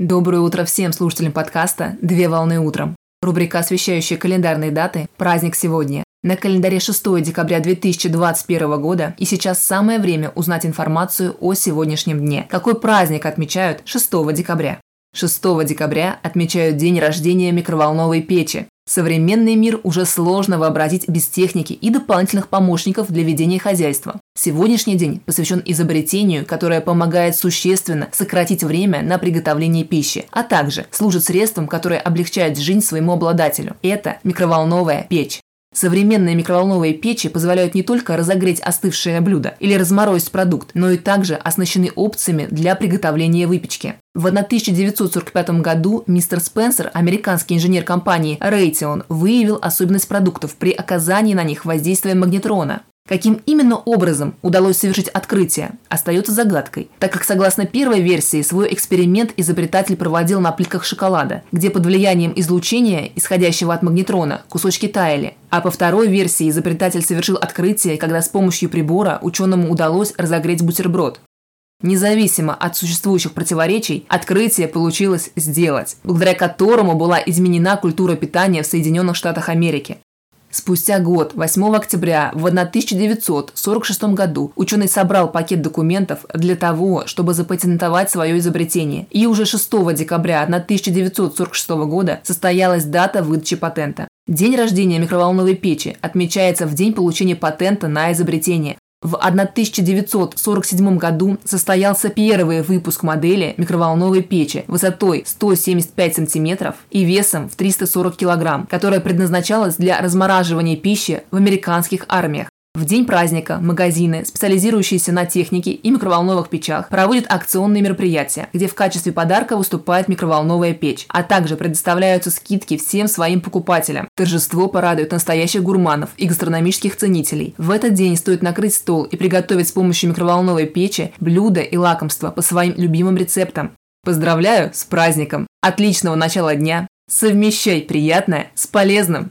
Доброе утро всем слушателям подкаста «Две волны утром». Рубрика, освещающая календарные даты «Праздник сегодня». На календаре 6 декабря 2021 года и сейчас самое время узнать информацию о сегодняшнем дне. Какой праздник отмечают 6 декабря? 6 декабря отмечают день рождения микроволновой печи. Современный мир уже сложно вообразить без техники и дополнительных помощников для ведения хозяйства. Сегодняшний день посвящен изобретению, которое помогает существенно сократить время на приготовление пищи, а также служит средством, которое облегчает жизнь своему обладателю. Это микроволновая печь. Современные микроволновые печи позволяют не только разогреть остывшее блюдо или разморозить продукт, но и также оснащены опциями для приготовления выпечки. В 1945 году мистер Спенсер, американский инженер компании Raytheon, выявил особенность продуктов при оказании на них воздействия магнетрона. Каким именно образом удалось совершить открытие, остается загадкой, так как согласно первой версии свой эксперимент изобретатель проводил на плитках шоколада, где под влиянием излучения, исходящего от магнетрона, кусочки таяли, а по второй версии изобретатель совершил открытие, когда с помощью прибора ученому удалось разогреть бутерброд. Независимо от существующих противоречий, открытие получилось сделать, благодаря которому была изменена культура питания в Соединенных Штатах Америки. Спустя год, 8 октября в 1946 году, ученый собрал пакет документов для того, чтобы запатентовать свое изобретение. И уже 6 декабря 1946 года состоялась дата выдачи патента. День рождения микроволновой печи отмечается в день получения патента на изобретение. В 1947 году состоялся первый выпуск модели микроволновой печи высотой 175 см и весом в 340 кг, которая предназначалась для размораживания пищи в американских армиях. В день праздника магазины, специализирующиеся на технике и микроволновых печах, проводят акционные мероприятия, где в качестве подарка выступает микроволновая печь, а также предоставляются скидки всем своим покупателям. Торжество порадует настоящих гурманов и гастрономических ценителей. В этот день стоит накрыть стол и приготовить с помощью микроволновой печи блюда и лакомства по своим любимым рецептам. Поздравляю с праздником! Отличного начала дня! Совмещай приятное с полезным!